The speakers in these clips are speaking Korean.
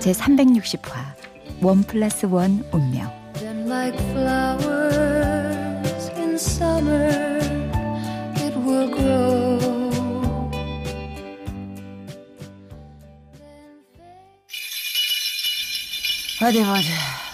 제 360화 원 플러스 원 운명. Like flowers in summer it will grow. 어디 보자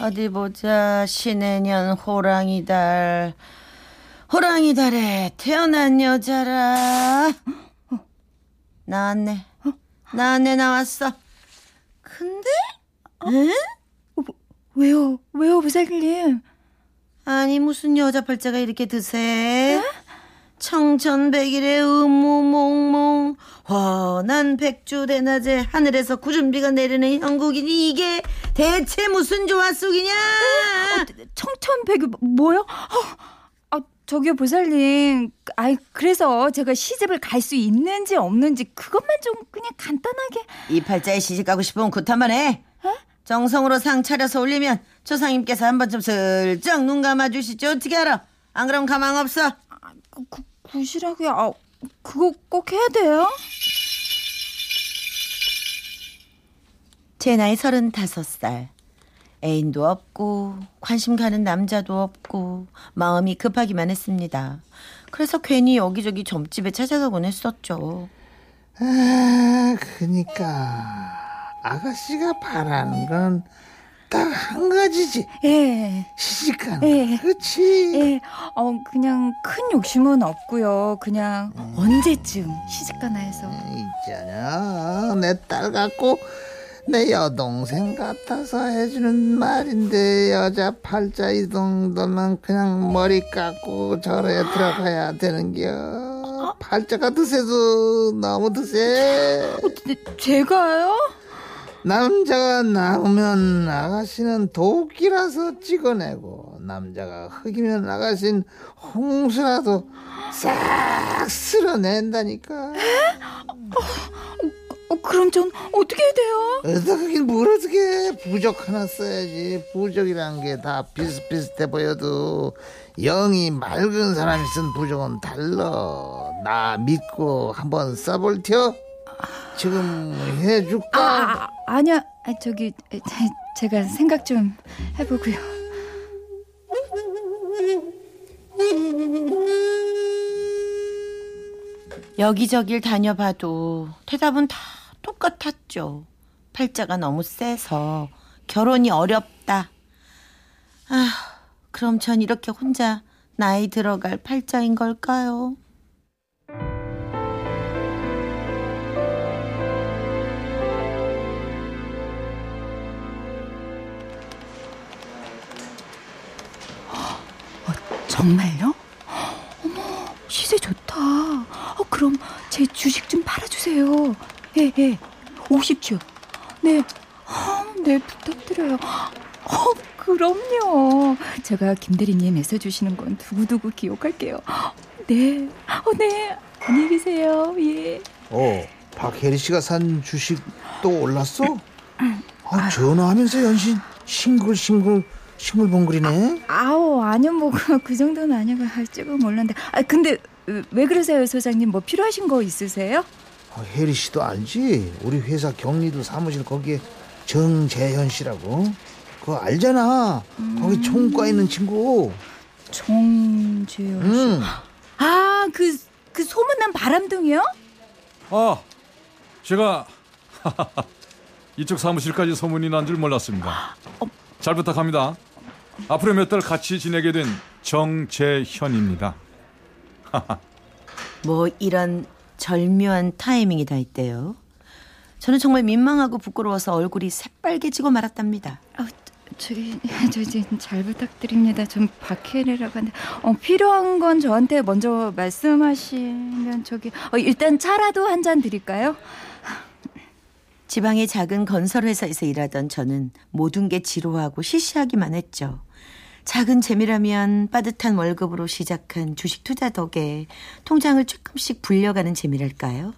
어디 보자 신해년 호랑이 달 호랑이 달에 태어난 여자라. 나왔네. 나왔네 나왔어 근데 응? 어, 왜요? 왜요, 부살님? 아니 무슨 여자 팔자가 이렇게 드세? 청천백일의 음모몽몽 환한 백주대낮에 하늘에서 구름비가 내리는 형국이니 이게 대체 무슨 조화 속이냐? 어, 청천백이 뭐요? 어. 저기요 보살님 아이 그래서 제가 시집을 갈 수 있는지 없는지 그것만 좀 그냥 간단하게. 이 팔자에 시집 가고 싶으면 굿한번 해. 어? 정성으로 상 차려서 올리면 조상님께서 한 번쯤 슬쩍 눈 감아 주시죠. 어떻게 알아? 안 그럼 가망 없어. 아, 그, 그, 굿이라고요? 아, 그거 꼭 해야 돼요? 제 나이 서른다섯 살 애인도 없고 관심 가는 남자도 없고 마음이 급하기만 했습니다. 그래서 괜히 여기저기 점집에 찾아가곤 했었죠. 아, 그니까 아가씨가 바라는 건 딱 한 가지지. 예. 시집가는 예. 그렇지. 예. 어, 그냥 큰 욕심은 없고요. 그냥 음. 언제쯤 시집가나 해서. 있잖아. 내 딸 갖고 내 여동생 같아서 해주는 말인데 여자 팔자 이 정도면 그냥 머리 깎고 절에 들어가야 되는겨 팔자가 드세도 너무 드세 어, 제가요? 남자가 나오면 아가씨는 도끼라서 찍어내고 남자가 흑이면 아가씨는 홍수라도 싹 쓸어낸다니까 에? 어, 어, 그럼 전 어떻게 해야 돼요? 어떻게 뭘 어떻게 부적 하나 써야지. 부적이란 게 다 비슷비슷해 보여도 영이 맑은 사람이 쓴 부적은 달라. 나 믿고 한번 써볼 텨 지금 해줄까? 아, 아, 아니야 아, 저기 제가 생각 좀 해보고요. 여기저길 다녀봐도 대답은 다 똑같았죠. 팔자가 너무 세서 결혼이 어렵다. 아, 그럼 전 이렇게 혼자 나이 들어갈 팔자인 걸까요? 어, 정말요? 어머, 시세 좋다. 어, 그럼 제 주식 좀 팔아주세요. 예, 예. 50주. 네. 어, 네, 부탁드려요. 어, 그럼요. 제가 김대리님 애써 주시는 건 두고두고 기억할게요. 네. 어, 네. 안녕히 계세요. 예. 어, 박혜리 씨가 산 주식 또 올랐어? 아, 전화하면서 연신 싱글싱글 싱글벙글이네. 아, 우 아니요, 뭐, 그, 그 정도는 아니고, 아, 조금 올랐는데. 아, 근데, 왜 그러세요, 소장님? 뭐 필요하신 거 있으세요? 아, 혜리 씨도 알지? 우리 회사 경리도 사무실 거기에 정재현 씨라고. 그거 알잖아. 음. 거기 총과 있는 친구. 정재현 씨. 음. 아, 그, 그 소문난 바람둥이요? 아, 제가 이쪽 사무실까지 소문이 난 줄 몰랐습니다. 어. 잘 부탁합니다. 앞으로 몇 달 같이 지내게 된 정재현입니다. 뭐 이런 절묘한 타이밍이 다 있대요. 저는 정말 민망하고 부끄러워서 얼굴이 새빨개지고 말았답니다. 어, 저기 저기 잘 부탁드립니다. 좀 박혜리라고 하는데 어, 필요한 건 저한테 먼저 말씀하시면 저기 어, 일단 차라도 한 잔 드릴까요? 지방의 작은 건설회사에서 일하던 저는 모든 게 지루하고 시시하기만 했죠. 작은 재미라면 빠듯한 월급으로 시작한 주식 투자 덕에 통장을 조금씩 불려가는 재미랄까요?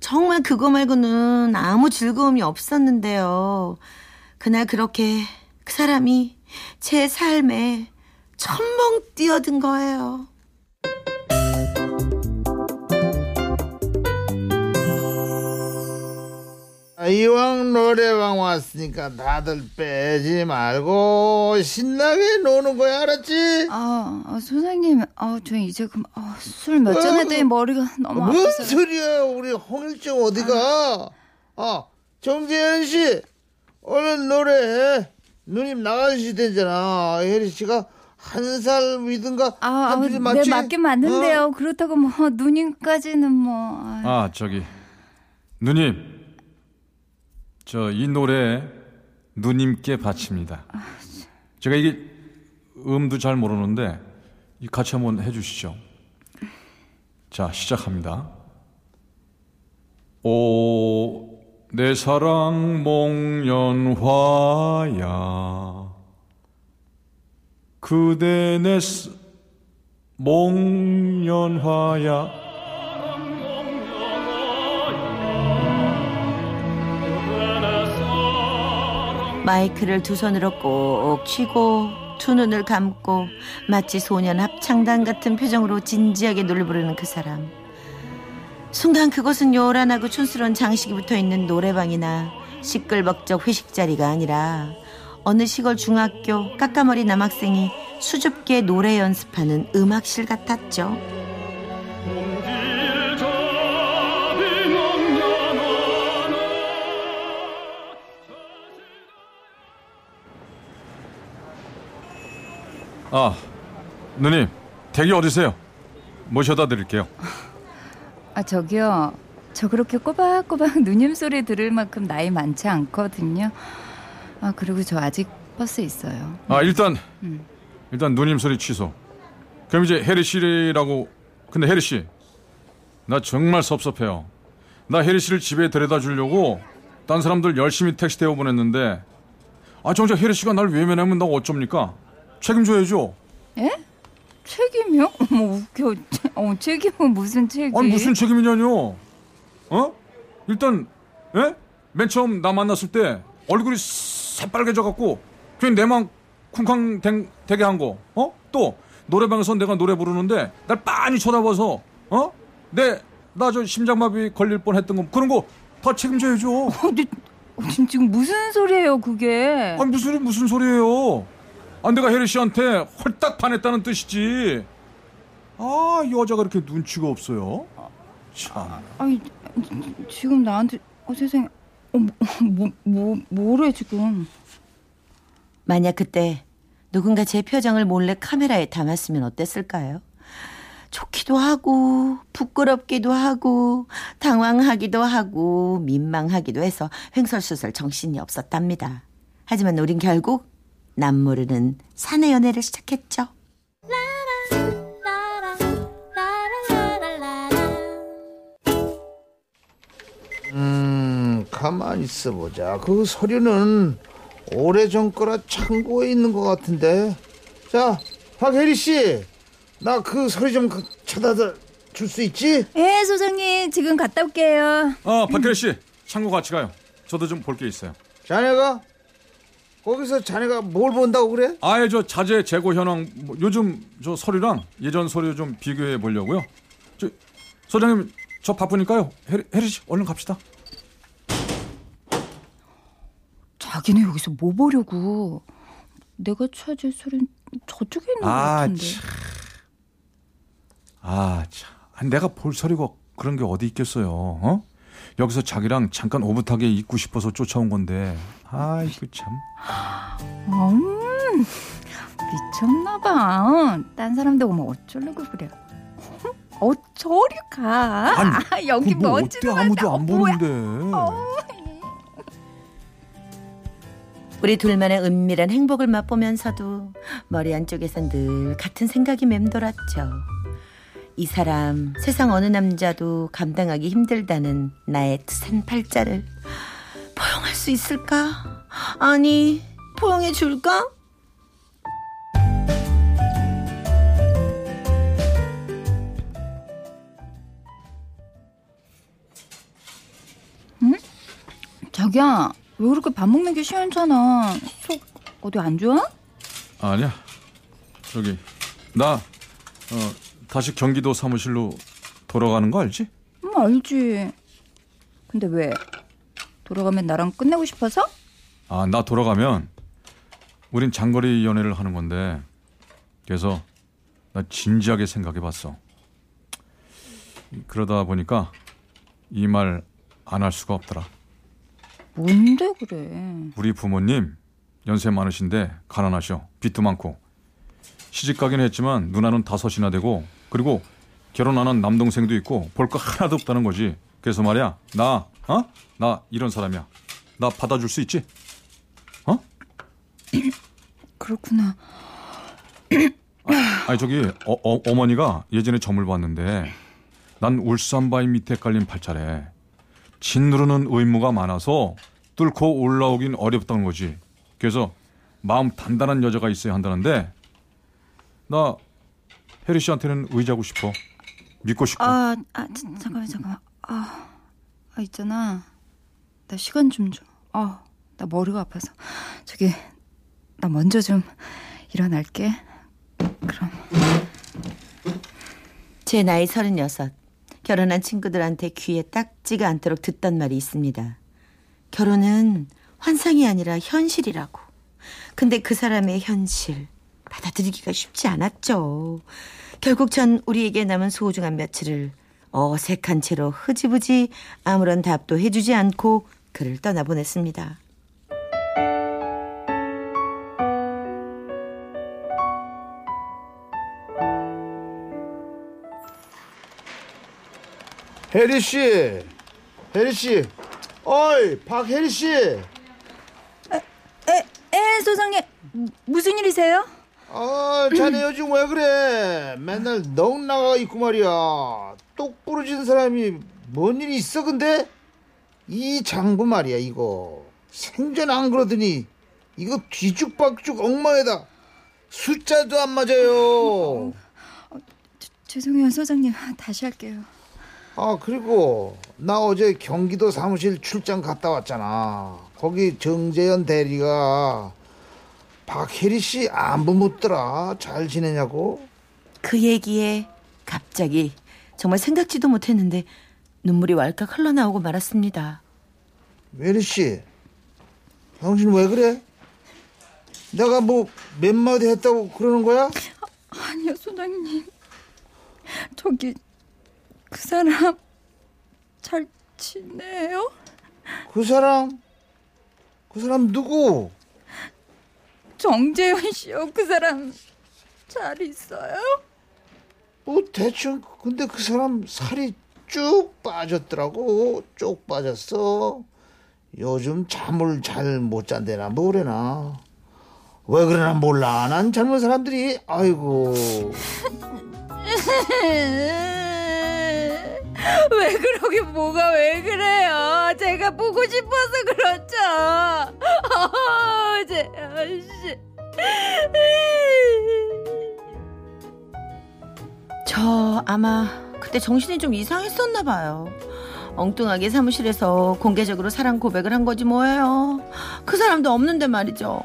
정말 그거 말고는 아무 즐거움이 없었는데요. 그날 그렇게 그 사람이 제 삶에 천멍 뛰어든 거예요. 이왕 노래방 왔으니까 다들 빼지 말고 신나게 노는 거야 알았지? 아, 아 소장님, 아, 저 이제 그럼 아, 술몇 잔 했더니 머리가 너무 뭔 아파서. 소리야 우리 홍일정 어디가? 아 정재현 씨 얼른 노래해 누님 나가시 되잖아 혜리 씨가 한 살 위든가 아, 아, 한 네, 줄 맞지? 맞긴 맞는데요. 어? 그렇다고 뭐 누님까지는 뭐. 아, 아 저기 누님 저 이 노래 누님께 바칩니다. 제가 이게 음도 잘 모르는데 이 같이 한번 해주시죠. 자 시작합니다. 오 내 사랑 몽연화야 그대 내 스- 몽연화야 마이크를 두 손으로 꼭 쥐고 두 눈을 감고 마치 소년 합창단 같은 표정으로 진지하게 노래 부르는 그 사람. 순간 그곳은 요란하고 촌스러운 장식이 붙어 있는 노래방이나 시끌벅적 회식 자리가 아니라 어느 시골 중학교 까까머리 남학생이 수줍게 노래 연습하는 음악실 같았죠. 아, 누님, 댁이 어디세요? 모셔다 드릴게요. 아, 저기요. 저 그렇게 꼬박꼬박 누님 소리 들을 만큼 나이 많지 않거든요. 아, 그리고 저 아직 버스 있어요. 아, 일단, 음. 일단 누님 소리 취소. 그럼 이제 혜리 씨라고, 근데 혜리 씨, 나 정말 섭섭해요. 나 혜리 씨를 집에 데려다 주려고 딴 사람들 열심히 택시 태워 보냈는데, 아, 정작 혜리 씨가 날 외면하면 나 어쩝니까? 책임져야죠. 예? 책임이요? 어머, 웃겨. 어, 책임은 무슨 책임? 아니, 무슨 책임이냐뇨? 어? 일단, 예? 맨 처음 나 만났을 때 얼굴이 새빨개져 갖고 괜히 내맘 쿵쾅 댕- 되게 한 거, 어? 또 노래방에서 내가 노래 부르는데 날 빤히 쳐다봐서, 어? 내, 나 저 심장마비 걸릴 뻔 했던 거 그런 거 다 책임져야죠. 어, 근데 지금 무슨 소리예요, 그게? 아니 무슨 무슨 소리예요? 아 내가 혜리 씨한테 홀딱 반했다는 뜻이지. 아이 여자가 이렇게 눈치가 없어요. 참. 아니, 지금 나한테, 어, 세상에. 어, 뭐, 뭐, 뭐래, 지금. 만약 그때 누군가 제 표정을 몰래 카메라에 담았으면 어땠을까요? 좋기도 하고 부끄럽기도 하고 당황하기도 하고 민망하기도 해서 횡설수설 정신이 없었답니다. 하지만 우린 결국 남모르는 사내 연애를 시작했죠. 음 가만히 있어 보자 그 서류는 오래전 거라 창고에 있는 것 같은데 자 박혜리 씨 나 그 서류 좀 그- 찾아다 줄 수 있지? 예, 소장님, 지금 갔다 올게요. 아 박혜리 씨 창고 같이 가요. 저도 좀 볼 게 있어요. 자네가 거기서 자네가 뭘 본다고 그래? 아예 저 자재 재고 현황 뭐 요즘 저 서류랑 예전 서류 좀 비교해 보려고요. 저 소장님 저 바쁘니까요. 혜리 씨 얼른 갑시다. 자기네 여기서 뭐 보려고. 내가 찾을 소리는 저쪽에 있는 것 아, 같은데. 참. 아, 참. 내가 볼 서류가 그런 게 어디 있겠어요. 어? 여기서 자기랑 잠깐 오붓하게 있고 싶어서 쫓아온 건데. 아이고 참. 음, 미쳤나봐. 딴 사람들 오면 어쩌려고 그래. 어, 저리 가. 아니, 아, 여기 어때 멋지는 아무도 어, 안 뭐야. 보는데. 우리 둘만의 은밀한 행복을 맛보면서도 머리 안쪽에선 늘 같은 생각이 맴돌았죠. 이 사람 세상 어느 남자도 감당하기 힘들다는 나의 센 팔자를 포용할 수 있을까? 아니, 포용해 줄까? 자기야, 왜 그렇게 밥 먹는 게 시원찮아? 속 어디 안 좋아? 아니야. 저기 나 어, 다시 경기도 사무실로 돌아가는 거 알지? 음, 알지. 근데 왜? 돌아가면 나랑 끝내고 싶어서? 아, 나 돌아가면 우린 장거리 연애를 하는 건데 그래서 나 진지하게 생각해 봤어. 그러다 보니까 이 말 안 할 수가 없더라. 뭔데 그래? 우리 부모님 연세 많으신데 가난하셔. 빚도 많고. 시집 가긴 했지만 누나는 다섯이나 되고 그리고 결혼 안 한 남동생도 있고 볼 거 하나도 없다는 거지. 그래서 말이야. 나, 어? 나 이런 사람이야. 나 받아줄 수 있지? 어? 그렇구나. 아 니 저기 어, 어, 어머니가 예전에 점을 봤는데 난 울산 바위 밑에 깔린 팔자래. 짓누르는 의무가 많아서 뚫고 올라오긴 어렵다는 거지. 그래서 마음 단단한 여자가 있어야 한다는데 나 혜리 씨한테는 의지하고 싶어. 믿고 싶고. 아, 아 자, 잠깐만 잠깐만. 아, 아 있잖아. 나 시간 좀 줘. 아, 나 머리가 아파서. 저기 나 먼저 좀 일어날게. 그럼. 제 나이 서른여섯. 결혼한 친구들한테 귀에 딱지가 않도록 듣던 말이 있습니다. 결혼은 환상이 아니라 현실이라고. 근데 그 사람의 현실 받아들이기가 쉽지 않았죠. 결국 전 우리에게 남은 소중한 며칠을 어색한 채로 흐지부지 아무런 답도 해주지 않고 그를 떠나보냈습니다. 혜리 씨, 혜리 씨, 어이 박혜리 씨. 에, 에, 소장님 무슨 일이세요? 아, 자네 요즘 왜 그래? 맨날 넋 나가 있고 말이야. 똑 부러진 사람이 뭔 일이 있어 근데? 이 장부 말이야 이거. 생전 안 그러더니 이거 뒤죽박죽 엉망에다 숫자도 안 맞아요. 죄송해요 소장님 다시 할게요. 아 그리고 나 어제 경기도 사무실 출장 갔다 왔잖아. 거기 정재현 대리가 박혜리 씨 안부 묻더라. 잘 지내냐고? 그 얘기에 갑자기 정말 생각지도 못했는데 눈물이 왈칵 흘러나오고 말았습니다. 혜리 씨, 당신 왜 그래? 내가 뭐 몇 마디 했다고 그러는 거야? 아니요 소장님. 저기 그 사람 잘 지내요? 그 사람, 그 사람 누구? 정재현 씨요. 그 사람 잘 있어요? 뭐 대충 근데 그 사람 살이 쭉 빠졌더라고. 쭉 빠졌어. 요즘 잠을 잘 못 잔대나 뭐래나. 왜 그러나 몰라. 난 젊은 사람들이 아이고. 왜 그러게 뭐가 왜 그래요? 제가 보고 싶어서 그렇죠. 어, 재현 씨. 저 아마 그때 정신이 좀 이상했었나 봐요. 엉뚱하게 사무실에서 공개적으로 사랑 고백을 한 거지 뭐예요. 그 사람도 없는데 말이죠.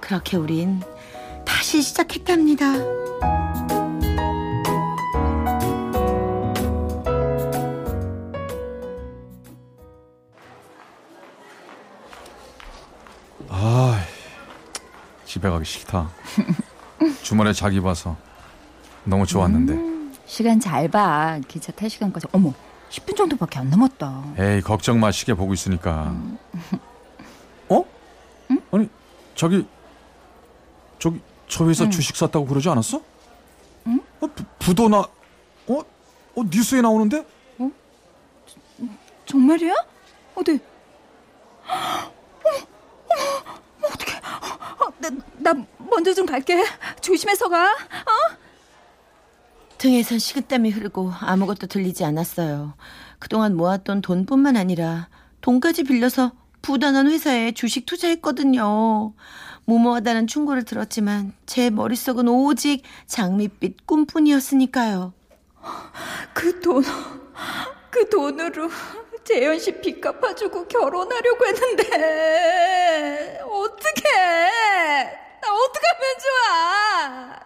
그렇게 우린 다시 시작했답니다. 집에 가기 싫다. 주말에 자기 봐서 너무 좋았는데. 시간 잘 봐. 기차 탈 시간까지. 어머, 10분 정도밖에 안 남았다. 에이 걱정 마 시계 보고 있으니까. 어? 아니 저기 저기 저 회사 주식 샀다고 그러지 않았어? 응? 어, 부, 부도 나 어? 어 뉴스에 나오는데? 정말이야? 어디? 나, 나 먼저 좀 갈게. 조심해서 가. 어? 등에선 식은땀이 흐르고 아무것도 들리지 않았어요. 그동안 모았던 돈뿐만 아니라 돈까지 빌려서 부단한 회사에 주식 투자했거든요. 무모하다는 충고를 들었지만 제 머릿속은 오직 장밋빛 꿈뿐이었으니까요. 그 돈, 그 돈으로 재현 씨 빚 갚아주고 결혼하려고 했는데 어떡해? 나 어떡하면 좋아?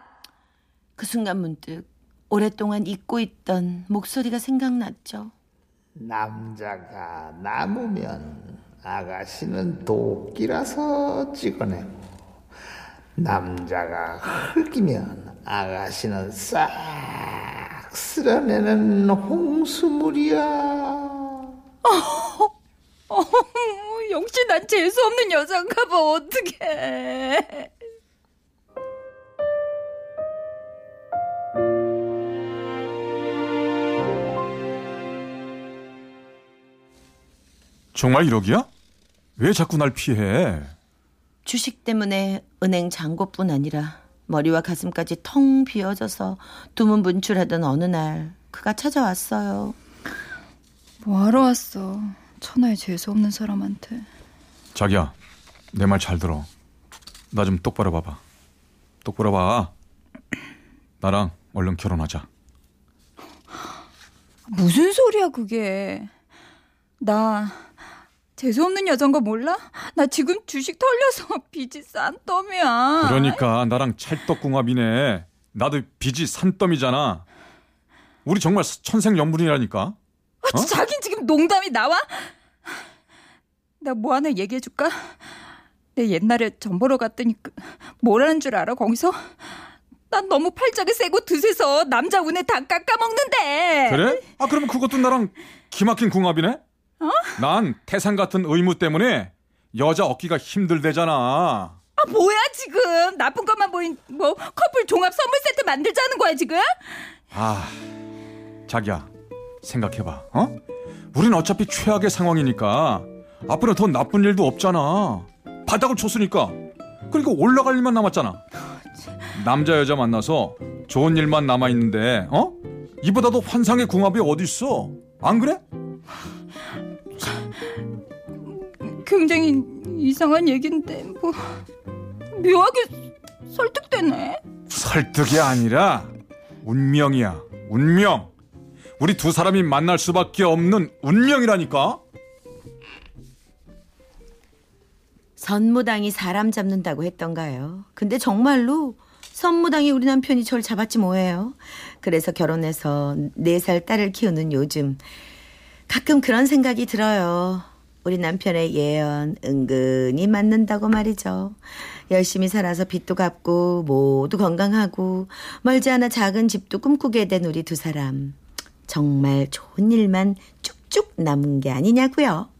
그 순간 문득 오랫동안 잊고 있던 목소리가 생각났죠. 남자가 남으면 아가씨는 도끼라서 찍어내고 남자가 흙이면 아가씨는 싹 쓸어내는 홍수물이야. 어, 역시 난 재수없는 여잔가 봐 어떡해? 정말 1억이야? 왜 자꾸 날 피해? 주식 때문에 은행 잔고뿐 아니라 머리와 가슴까지 텅 비어져서 두문 분출하던 어느 날 그가 찾아왔어요. 뭐하러 왔어? 천하에 재수 없는 사람한테. 자기야, 내 말 잘 들어. 나 좀 똑바로 봐봐. 똑바로 봐. 나랑 얼른 결혼하자. 무슨 소리야 그게? 나 재수 없는 여잔 거 몰라? 나 지금 주식 털려서 빚이 싼 덤이야. 그러니까 나랑 찰떡궁합이네. 나도 빚이 산더미잖아. 우리 정말 천생연분이라니까. 아, 자긴 지금 농담이 나와? 나 뭐 하나 얘기해 줄까? 내 옛날에 전 보러 갔더니 그, 뭐라는 줄 알아? 거기서 난 너무 팔짝이 세고 드세서 남자 운에 다 깎아먹는데. 그래? 아 그러면 그것도 나랑 기막힌 궁합이네. 난 태산 같은 의무 때문에 여자 얻기가 힘들대잖아. 아 뭐야 지금 나쁜 것만 보인 뭐 커플 종합 선물 세트 만들자는 거야 지금? 아, 자기야, 생각해봐. 어? 우린 어차피 최악의 상황이니까 앞으로 더 나쁜 일도 없잖아. 바닥을 쳤으니까. 그리고 올라갈 일만 남았잖아. 남자 여자 만나서 좋은 일만 남아 있는데, 어? 이보다도 환상의 궁합이 어디 있어? 안 그래? 굉장히 이상한 얘긴데 뭐 묘하게 설득되네. 설득이 아니라 운명이야. 운명. 우리 두 사람이 만날 수밖에 없는 운명이라니까. 선무당이 사람 잡는다고 했던가요? 근데 정말로 선무당이 우리 남편이 절 잡았지 뭐예요. 그래서 결혼해서 네 살 딸을 키우는 요즘 가끔 그런 생각이 들어요. 우리 남편의 예언 은근히 맞는다고 말이죠. 열심히 살아서 빚도 갚고 모두 건강하고 멀지 않아 작은 집도 꿈꾸게 된 우리 두 사람. 정말 좋은 일만 쭉쭉 남은 게 아니냐고요.